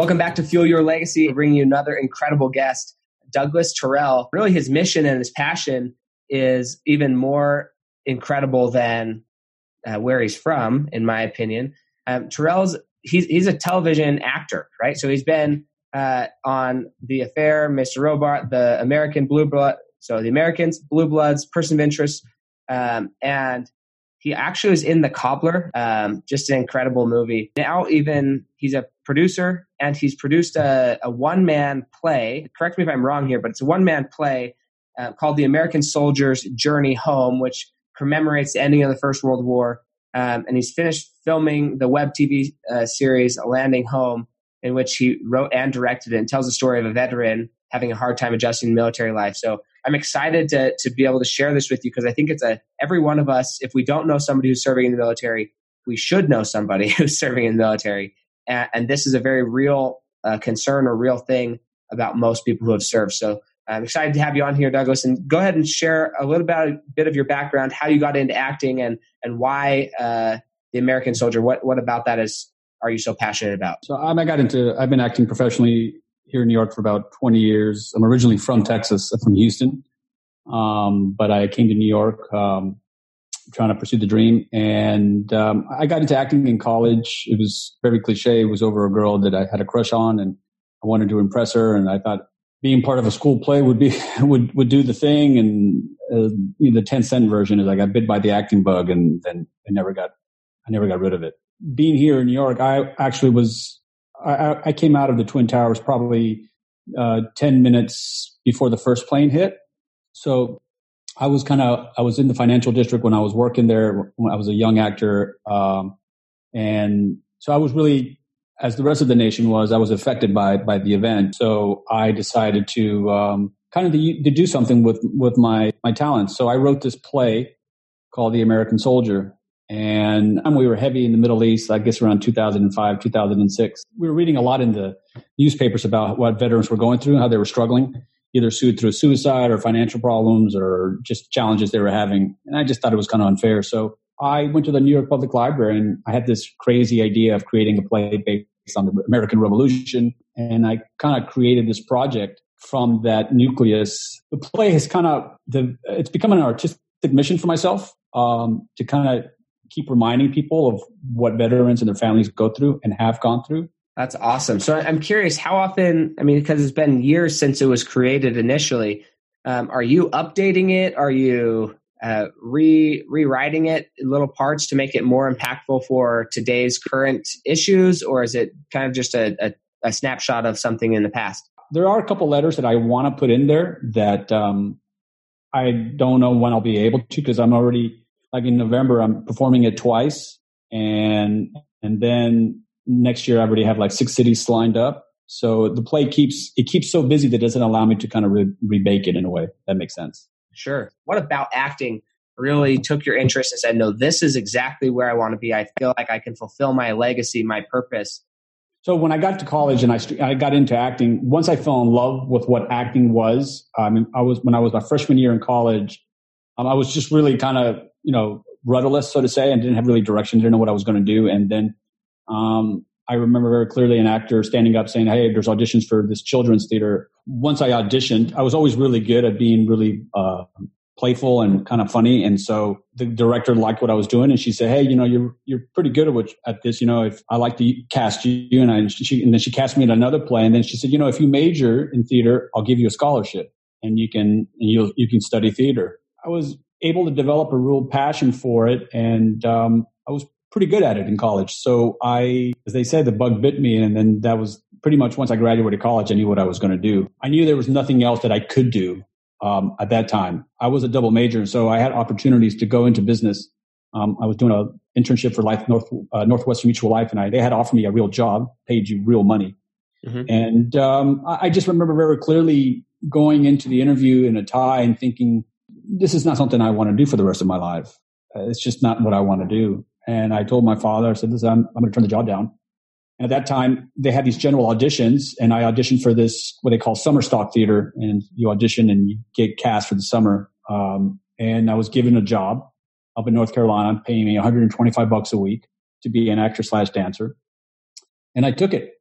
Welcome back to Fuel Your Legacy, We're bringing you another incredible guest, Douglas Taurel. Really, his mission and his passion is even more incredible than uh, where he's from, in my opinion. Um, Taurel's he's he's a television actor, right? So he's been uh, on The Affair, Mr. Robot, The American Blue Blood, so The Americans, Blue Bloods, Person of Interest, um, and he actually was in The Cobbler, um, just an incredible movie. Now, even he's a producer and he's produced a, a one man play. Correct me if I'm wrong here, but it's a one man play uh, called The American Soldier's Journey Home, which commemorates the ending of the First World War. Um, and he's finished filming the web TV uh, series Landing Home, in which he wrote and directed it and tells the story of a veteran having a hard time adjusting to military life. So I'm excited to, to be able to share this with you because I think it's a every one of us, if we don't know somebody who's serving in the military, we should know somebody who's serving in the military. And, and this is a very real uh, concern or real thing about most people who have served. So I'm excited to have you on here, Douglas, and go ahead and share a little about, a bit of your background, how you got into acting, and and why uh, the American Soldier. What what about that is are you so passionate about? So um, I got into I've been acting professionally here in New York for about 20 years. I'm originally from Texas, from Houston, um, but I came to New York um, trying to pursue the dream. And um, I got into acting in college. It was very cliche. It was over a girl that I had a crush on, and I wanted to impress her. And I thought being part of a school play would be would would do the thing. And uh, you know, the 10 cent version is I got bit by the acting bug, and then I never got I never got rid of it. Being here in New York, I actually was I, I came out of the Twin Towers probably uh, 10 minutes before the first plane hit. So I was kind of, I was in the financial district when I was working there when I was a young actor. Um, and so I was really, as the rest of the nation was, I was affected by, by the event. So I decided to, um, kind of to, to do something with, with my, my talents. So I wrote this play called The American Soldier and we were heavy in the Middle East, I guess around 2005, 2006. We were reading a lot in the newspapers about what veterans were going through, how they were struggling, either sued through suicide or financial problems or just challenges they were having. And I just thought it was kind of unfair. So I went to the New York Public Library and I had this crazy idea of creating a play based on the American Revolution. And I kind of created this project from that nucleus. The play has kind of, the, it's become an artistic mission for myself um, to kind of keep reminding people of what veterans and their families go through and have gone through. That's awesome. So I'm curious, how often? I mean, because it's been years since it was created initially. Um, are you updating it? Are you uh, re rewriting it in little parts to make it more impactful for today's current issues, or is it kind of just a, a, a snapshot of something in the past? There are a couple letters that I want to put in there that um, I don't know when I'll be able to because I'm already like in November, I'm performing it twice, and and then next year I already have like six cities lined up. So the play keeps it keeps so busy that it doesn't allow me to kind of re- rebake it in a way that makes sense. Sure. What about acting really took your interest and said, "No, this is exactly where I want to be. I feel like I can fulfill my legacy, my purpose." So when I got to college and I, I got into acting, once I fell in love with what acting was, I mean, I was when I was my freshman year in college, um, I was just really kind of you know, rudderless, so to say, and didn't have really direction, didn't know what I was going to do. And then um, I remember very clearly an actor standing up saying, Hey, there's auditions for this children's theater. Once I auditioned, I was always really good at being really uh, playful and kind of funny. And so the director liked what I was doing, and she said, "Hey, you know, you're you're pretty good at what, at this. You know, if I like to cast you, and I and, she, and then she cast me in another play, and then she said, you know, if you major in theater, I'll give you a scholarship, and you can you you can study theater." I was able to develop a real passion for it, and um, I was pretty good at it in college. So I, as they said, the bug bit me, and then that was pretty much once I graduated college, I knew what I was going to do. I knew there was nothing else that I could do um, at that time. I was a double major, so I had opportunities to go into business. Um, I was doing an internship for Life North uh, Northwestern Mutual Life, and I, they had offered me a real job, paid you real money. Mm-hmm. And um, I, I just remember very clearly going into the interview in a tie and thinking, this is not something I want to do for the rest of my life. Uh, it's just not what I want to do. And I told my father, I said, listen, I'm, I'm going to turn the job down. And at that time, they had these general auditions, and I auditioned for this, what they call summer stock theater. And you audition and you get cast for the summer. Um, and I was given a job up in North Carolina, paying me 125 bucks a week to be an actor slash dancer. And I took it.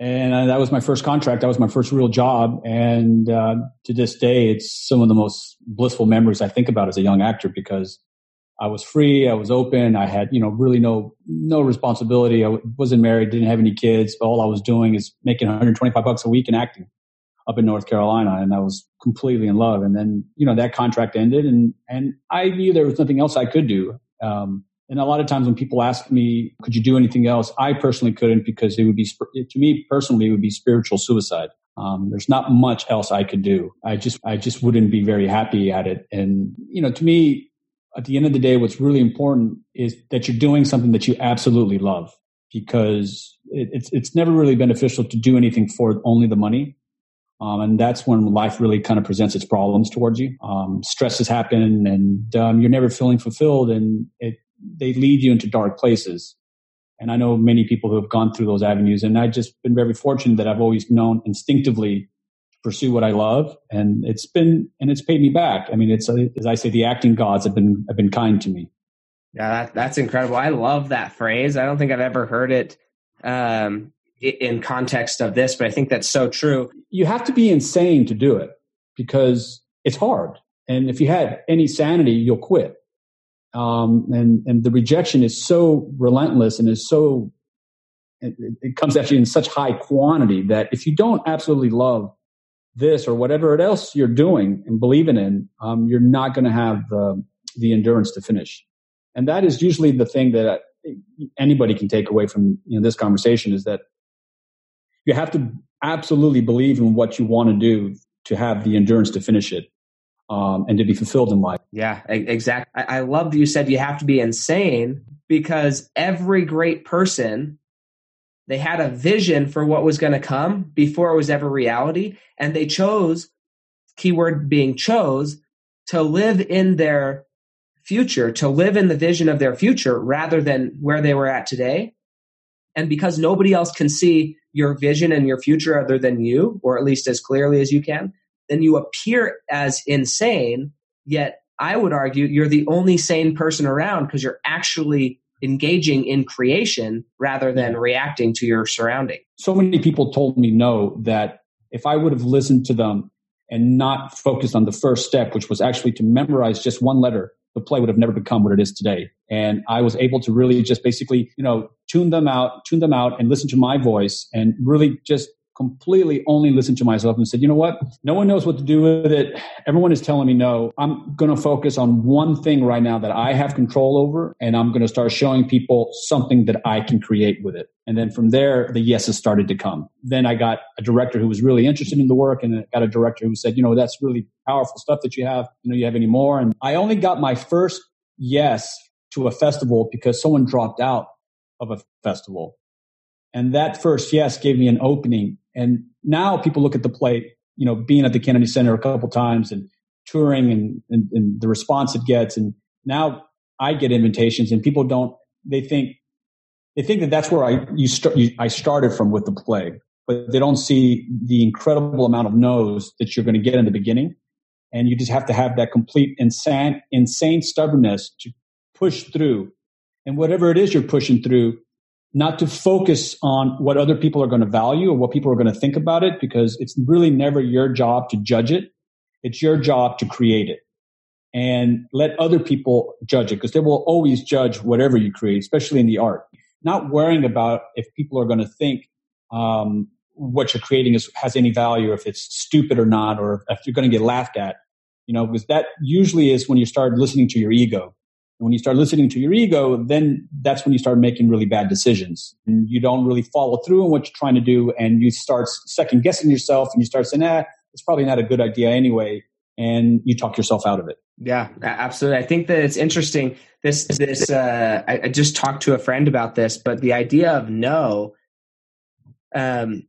and uh, that was my first contract. That was my first real job, and uh, to this day, it's some of the most blissful memories I think about as a young actor because I was free, I was open, I had you know really no no responsibility. I wasn't married, didn't have any kids, all I was doing is making 125 bucks a week and acting up in North Carolina, and I was completely in love. And then you know that contract ended, and and I knew there was nothing else I could do. Um, and a lot of times when people ask me, could you do anything else? I personally couldn't because it would be, to me personally, it would be spiritual suicide. Um, there's not much else I could do. I just, I just wouldn't be very happy at it. And, you know, to me, at the end of the day, what's really important is that you're doing something that you absolutely love because it, it's, it's never really beneficial to do anything for only the money. Um, and that's when life really kind of presents its problems towards you. Um, stresses happen and um, you're never feeling fulfilled and it they lead you into dark places. And I know many people who have gone through those avenues. And I've just been very fortunate that I've always known instinctively pursue what I love. And it's been, and it's paid me back. I mean, it's, as I say, the acting gods have been, have been kind to me. Yeah, that, that's incredible. I love that phrase. I don't think I've ever heard it um, in context of this, but I think that's so true. You have to be insane to do it because it's hard. And if you had any sanity, you'll quit. Um, and, and the rejection is so relentless and is so, it, it comes at you in such high quantity that if you don't absolutely love this or whatever else you're doing and believing in, um, you're not going to have the, the endurance to finish. And that is usually the thing that anybody can take away from you know, this conversation is that you have to absolutely believe in what you want to do to have the endurance to finish it um, and to be fulfilled in life. Yeah, exactly. I, I love that you said you have to be insane because every great person they had a vision for what was going to come before it was ever reality and they chose keyword being chose to live in their future to live in the vision of their future rather than where they were at today. And because nobody else can see your vision and your future other than you or at least as clearly as you can then you appear as insane, yet I would argue you're the only sane person around because you're actually engaging in creation rather than reacting to your surrounding. So many people told me no that if I would have listened to them and not focused on the first step, which was actually to memorize just one letter, the play would have never become what it is today. And I was able to really just basically, you know, tune them out, tune them out and listen to my voice and really just completely only listened to myself and said, you know what? No one knows what to do with it. Everyone is telling me no. I'm going to focus on one thing right now that I have control over. And I'm going to start showing people something that I can create with it. And then from there, the yeses started to come. Then I got a director who was really interested in the work and I got a director who said, you know, that's really powerful stuff that you have. You know, you have any more? And I only got my first yes to a festival because someone dropped out of a festival. And that first yes gave me an opening and now people look at the play, you know, being at the Kennedy Center a couple times and touring and, and, and the response it gets. And now I get invitations and people don't, they think, they think that that's where I, you start, you, I started from with the play, but they don't see the incredible amount of no's that you're going to get in the beginning. And you just have to have that complete insane, insane stubbornness to push through. And whatever it is you're pushing through, not to focus on what other people are going to value or what people are going to think about it because it's really never your job to judge it. It's your job to create it and let other people judge it because they will always judge whatever you create, especially in the art. Not worrying about if people are going to think um, what you're creating is, has any value, if it's stupid or not, or if you're going to get laughed at. You know, because that usually is when you start listening to your ego when you start listening to your ego, then that's when you start making really bad decisions. And you don't really follow through on what you're trying to do. And you start second guessing yourself and you start saying, ah, it's probably not a good idea anyway. And you talk yourself out of it. Yeah, absolutely. I think that it's interesting. This, this, uh, I, I just talked to a friend about this, but the idea of no, um,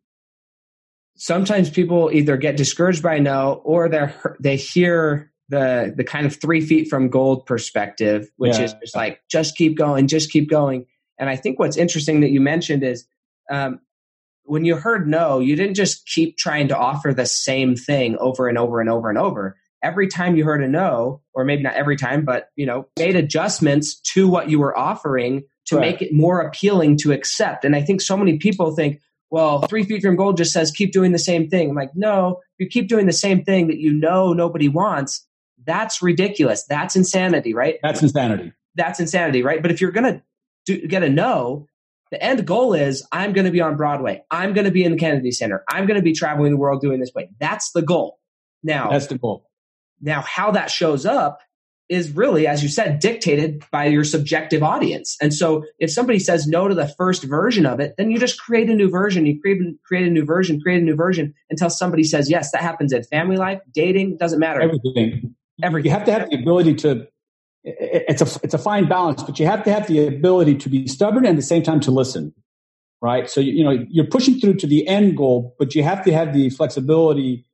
sometimes people either get discouraged by no or they're, they hear the the kind of three feet from gold perspective, which yeah. is just like just keep going, just keep going. And I think what's interesting that you mentioned is um, when you heard no, you didn't just keep trying to offer the same thing over and over and over and over. Every time you heard a no, or maybe not every time, but you know, made adjustments to what you were offering to right. make it more appealing to accept. And I think so many people think, well, three feet from gold just says keep doing the same thing. I'm like, no, you keep doing the same thing that you know nobody wants. That's ridiculous. That's insanity, right? That's insanity. That's insanity, right? But if you're going to get a no, the end goal is I'm going to be on Broadway. I'm going to be in the Kennedy Center. I'm going to be traveling the world doing this way. That's the goal. Now, that's the goal. Now, how that shows up is really, as you said, dictated by your subjective audience. And so if somebody says no to the first version of it, then you just create a new version. You create, create a new version, create a new version until somebody says yes. That happens in family life, dating, doesn't matter. Everything. Everything. You have to have the ability to, it's a, it's a fine balance, but you have to have the ability to be stubborn and at the same time to listen. Right. So, you know, you're pushing through to the end goal, but you have to have the flexibility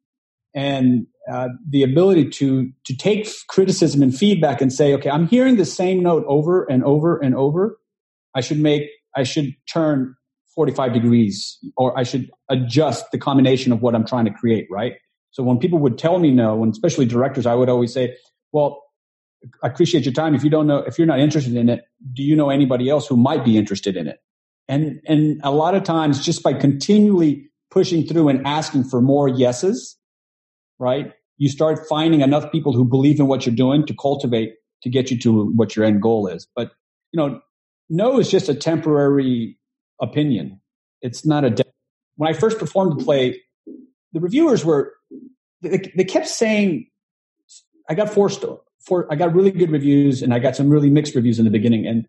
and uh, the ability to to take criticism and feedback and say, okay, I'm hearing the same note over and over and over. I should make I should turn 45 degrees, or I should adjust the combination of what I'm trying to create. Right. So when people would tell me no, and especially directors, I would always say, well, I appreciate your time. If you don't know, if you're not interested in it, do you know anybody else who might be interested in it? And and a lot of times, just by continually pushing through and asking for more yeses, right? You start finding enough people who believe in what you're doing to cultivate to get you to what your end goal is. But, you know, no is just a temporary opinion. It's not a, de- when I first performed the play, the reviewers were, they, they kept saying, I got four, st- four, I got really good reviews and I got some really mixed reviews in the beginning. And,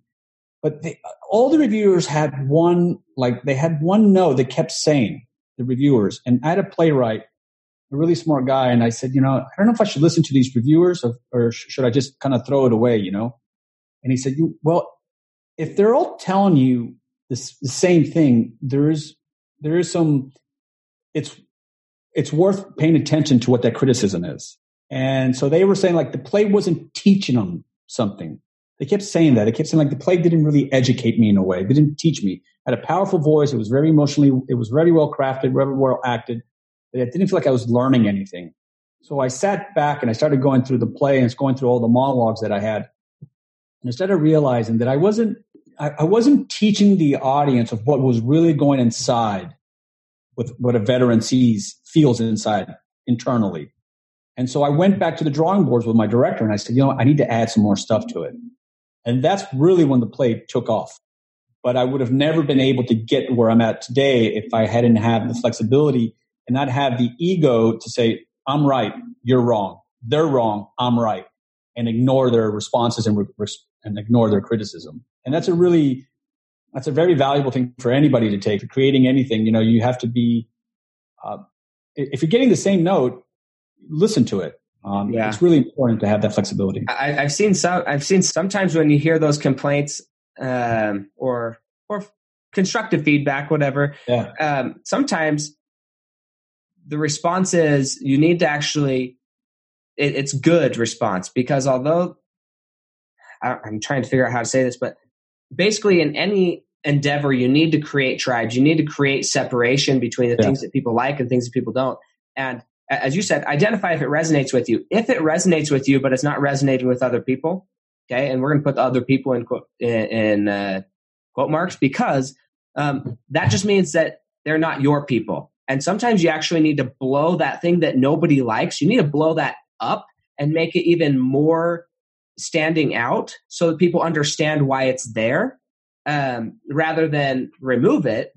but they, all the reviewers had one, like they had one no they kept saying, the reviewers. And I had a playwright a really smart guy. And I said, you know, I don't know if I should listen to these reviewers or, or should I just kind of throw it away, you know? And he said, you, well, if they're all telling you this, the same thing, there is, there is some, it's, it's worth paying attention to what that criticism is. And so they were saying like the play wasn't teaching them something. They kept saying that. They kept saying like the play didn't really educate me in a way. It didn't teach me. I had a powerful voice. It was very emotionally, it was very well crafted, very well acted. I didn't feel like I was learning anything. So I sat back and I started going through the play and it's going through all the monologues that I had. And I started realizing that I wasn't, I, I wasn't teaching the audience of what was really going inside with what a veteran sees, feels inside internally. And so I went back to the drawing boards with my director and I said, you know, I need to add some more stuff to it. And that's really when the play took off. But I would have never been able to get where I'm at today if I hadn't had the flexibility and not have the ego to say, I'm right, you're wrong, they're wrong, I'm right, and ignore their responses and, re- and ignore their criticism. And that's a really, that's a very valuable thing for anybody to take for creating anything. You know, you have to be, uh, if you're getting the same note, listen to it. Um, yeah. It's really important to have that flexibility. I, have seen some. I've seen sometimes when you hear those complaints um, or or constructive feedback, whatever. Yeah. Um, sometimes the response is you need to actually it, it's good response because although I, i'm trying to figure out how to say this but basically in any endeavor you need to create tribes. You need to create separation between the yeah. things that people like and things that people don't. And as you said identify if it resonates with you. If it resonates with you but it's not resonating with other people okay? And we're going to put the other people in quote in, in uh, quote marks because um, that just means that they're not your people. And sometimes you actually need to blow that thing that nobody likes. You need to blow that up and make it even more standing out so that people understand why it's there um, rather than remove it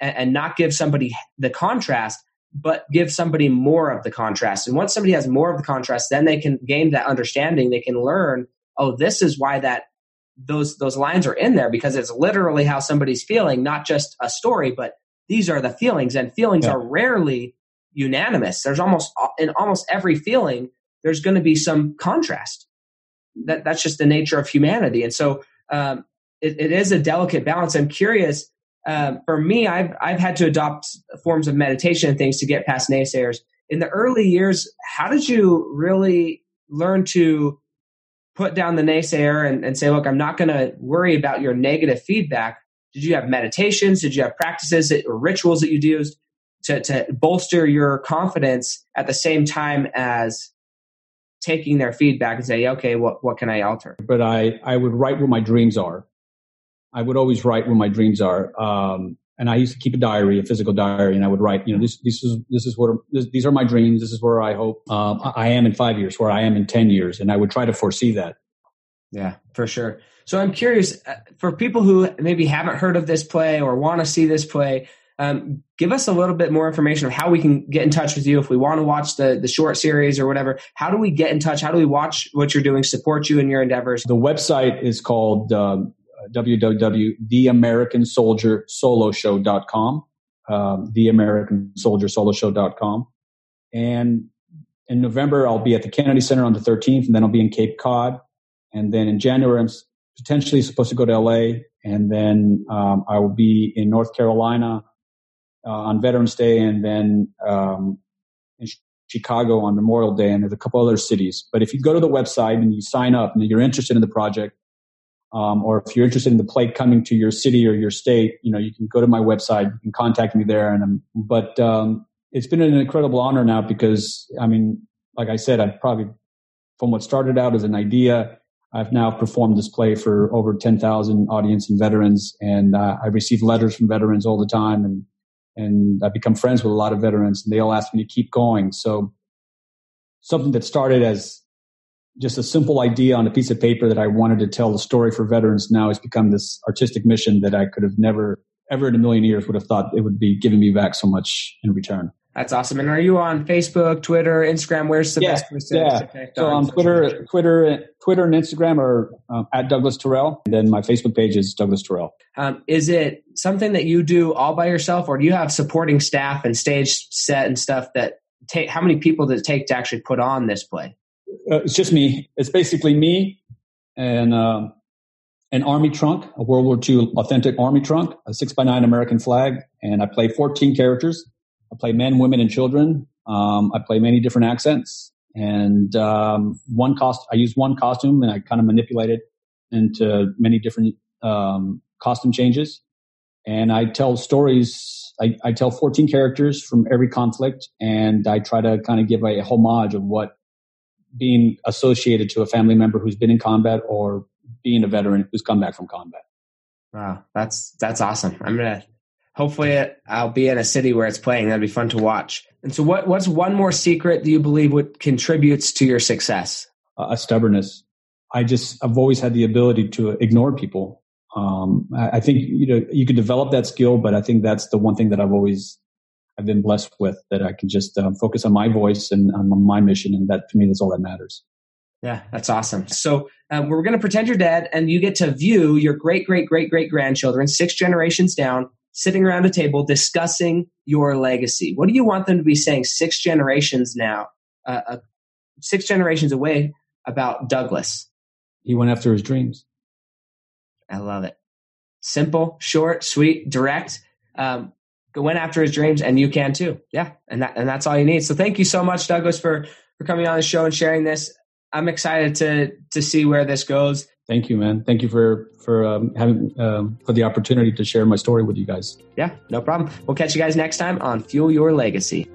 and, and not give somebody the contrast, but give somebody more of the contrast. And once somebody has more of the contrast, then they can gain that understanding. They can learn, oh, this is why that those those lines are in there because it's literally how somebody's feeling, not just a story, but these are the feelings and feelings yeah. are rarely unanimous there's almost in almost every feeling there's going to be some contrast that that's just the nature of humanity. And so um, it, it is a delicate balance. I'm curious um, for me I've, I've had to adopt forms of meditation and things to get past naysayers. In the early years how did you really learn to put down the naysayer and, and say look i'm not going to worry about your negative feedback. Did you have meditations? Did you have practices or rituals that you used to, to bolster your confidence at the same time as taking their feedback and say, okay, what, what can I alter? But I, I would write what my dreams are. I would always write what my dreams are. Um, and I used to keep a diary, a physical diary, and I would write, you know, this, this is, this is what, this, these are my dreams. This is where I hope um, I am in five years, where I am in 10 years. And I would try to foresee that. Yeah, for sure. So I'm curious uh, for people who maybe haven't heard of this play or want to see this play, um, give us a little bit more information of how we can get in touch with you if we want to watch the the short series or whatever. How do we get in touch? How do we watch what you're doing, support you in your endeavors? The website is called um, www.theamericansoldiersoloshow.com, um, theamericansoldiersoloshow.com. And in November, I'll be at the Kennedy Center on the 13th, and then I'll be in Cape Cod. And then in January, I'm potentially supposed to go to LA, and then um, I will be in North Carolina uh, on Veterans Day, and then um, in Chicago on Memorial Day, and there's a couple other cities. But if you go to the website and you sign up and you're interested in the project, um, or if you're interested in the play coming to your city or your state, you know, you can go to my website, can contact me there. And I'm, but, um, it's been an incredible honor now because, I mean, like I said, I've probably, from what started out as an idea, I've now performed this play for over 10,000 audience and veterans. And, uh, I receive letters from veterans all the time and, and I've become friends with a lot of veterans and they all ask me to keep going. So something that started as just a simple idea on a piece of paper that I wanted to tell the story for veterans now has become this artistic mission that I could have never, ever in a million years would have thought it would be giving me back so much in return. That's awesome. And are you on Facebook, Twitter, Instagram? Where's the yeah, best place to, yeah. to So on Twitter, Twitter, Twitter, and Instagram are um, at Douglas Taurel. And then my Facebook page is Douglas Taurel. Um, is it something that you do all by yourself, or do you have supporting staff and stage set and stuff that take? How many people does it take to actually put on this play? uh, it's just me. It's basically me and um, an army trunk, a World War II authentic army trunk, a six by nine American flag, and I play 14 characters. I play men, women, and children. Um, I play many different accents, and um, one cost. I use one costume, and I kind of manipulate it into many different um, costume changes. And I tell stories. I, I, tell 14 characters from every conflict, and I try to kind of give a homage of what being associated to a family member who's been in combat or being a veteran who's come back from combat. Wow, that's that's awesome. I'm gonna hopefully I'll be in a city where it's playing. That'd be fun to watch. And so, what what's one more secret that you believe would contributes to your success? Uh, a stubbornness. I just I've always had the ability to ignore people. Um, I, I think you know you can develop that skill, but I think that's the one thing that I've always I've been blessed with that I can just um, focus on my voice and on my mission. And that to me, is all that matters. Yeah, that's awesome. So uh, we're going to pretend you're dead and you get to view your great, great, great, great grandchildren, six generations down, sitting around a table discussing your legacy. What do you want them to be saying six generations now, uh, uh, six generations away about Douglas? He went after his dreams. I love it. Simple, short, sweet, direct. Um, went after his dreams and you can too. Yeah. And that, and that's all you need. So thank you so much, Douglas, for, for coming on the show and sharing this. I'm excited to, to see where this goes. Thank you, man. Thank you for, for um, having, um, for the opportunity to share my story with you guys. Yeah, no problem. We'll catch you guys next time on Fuel Your Legacy.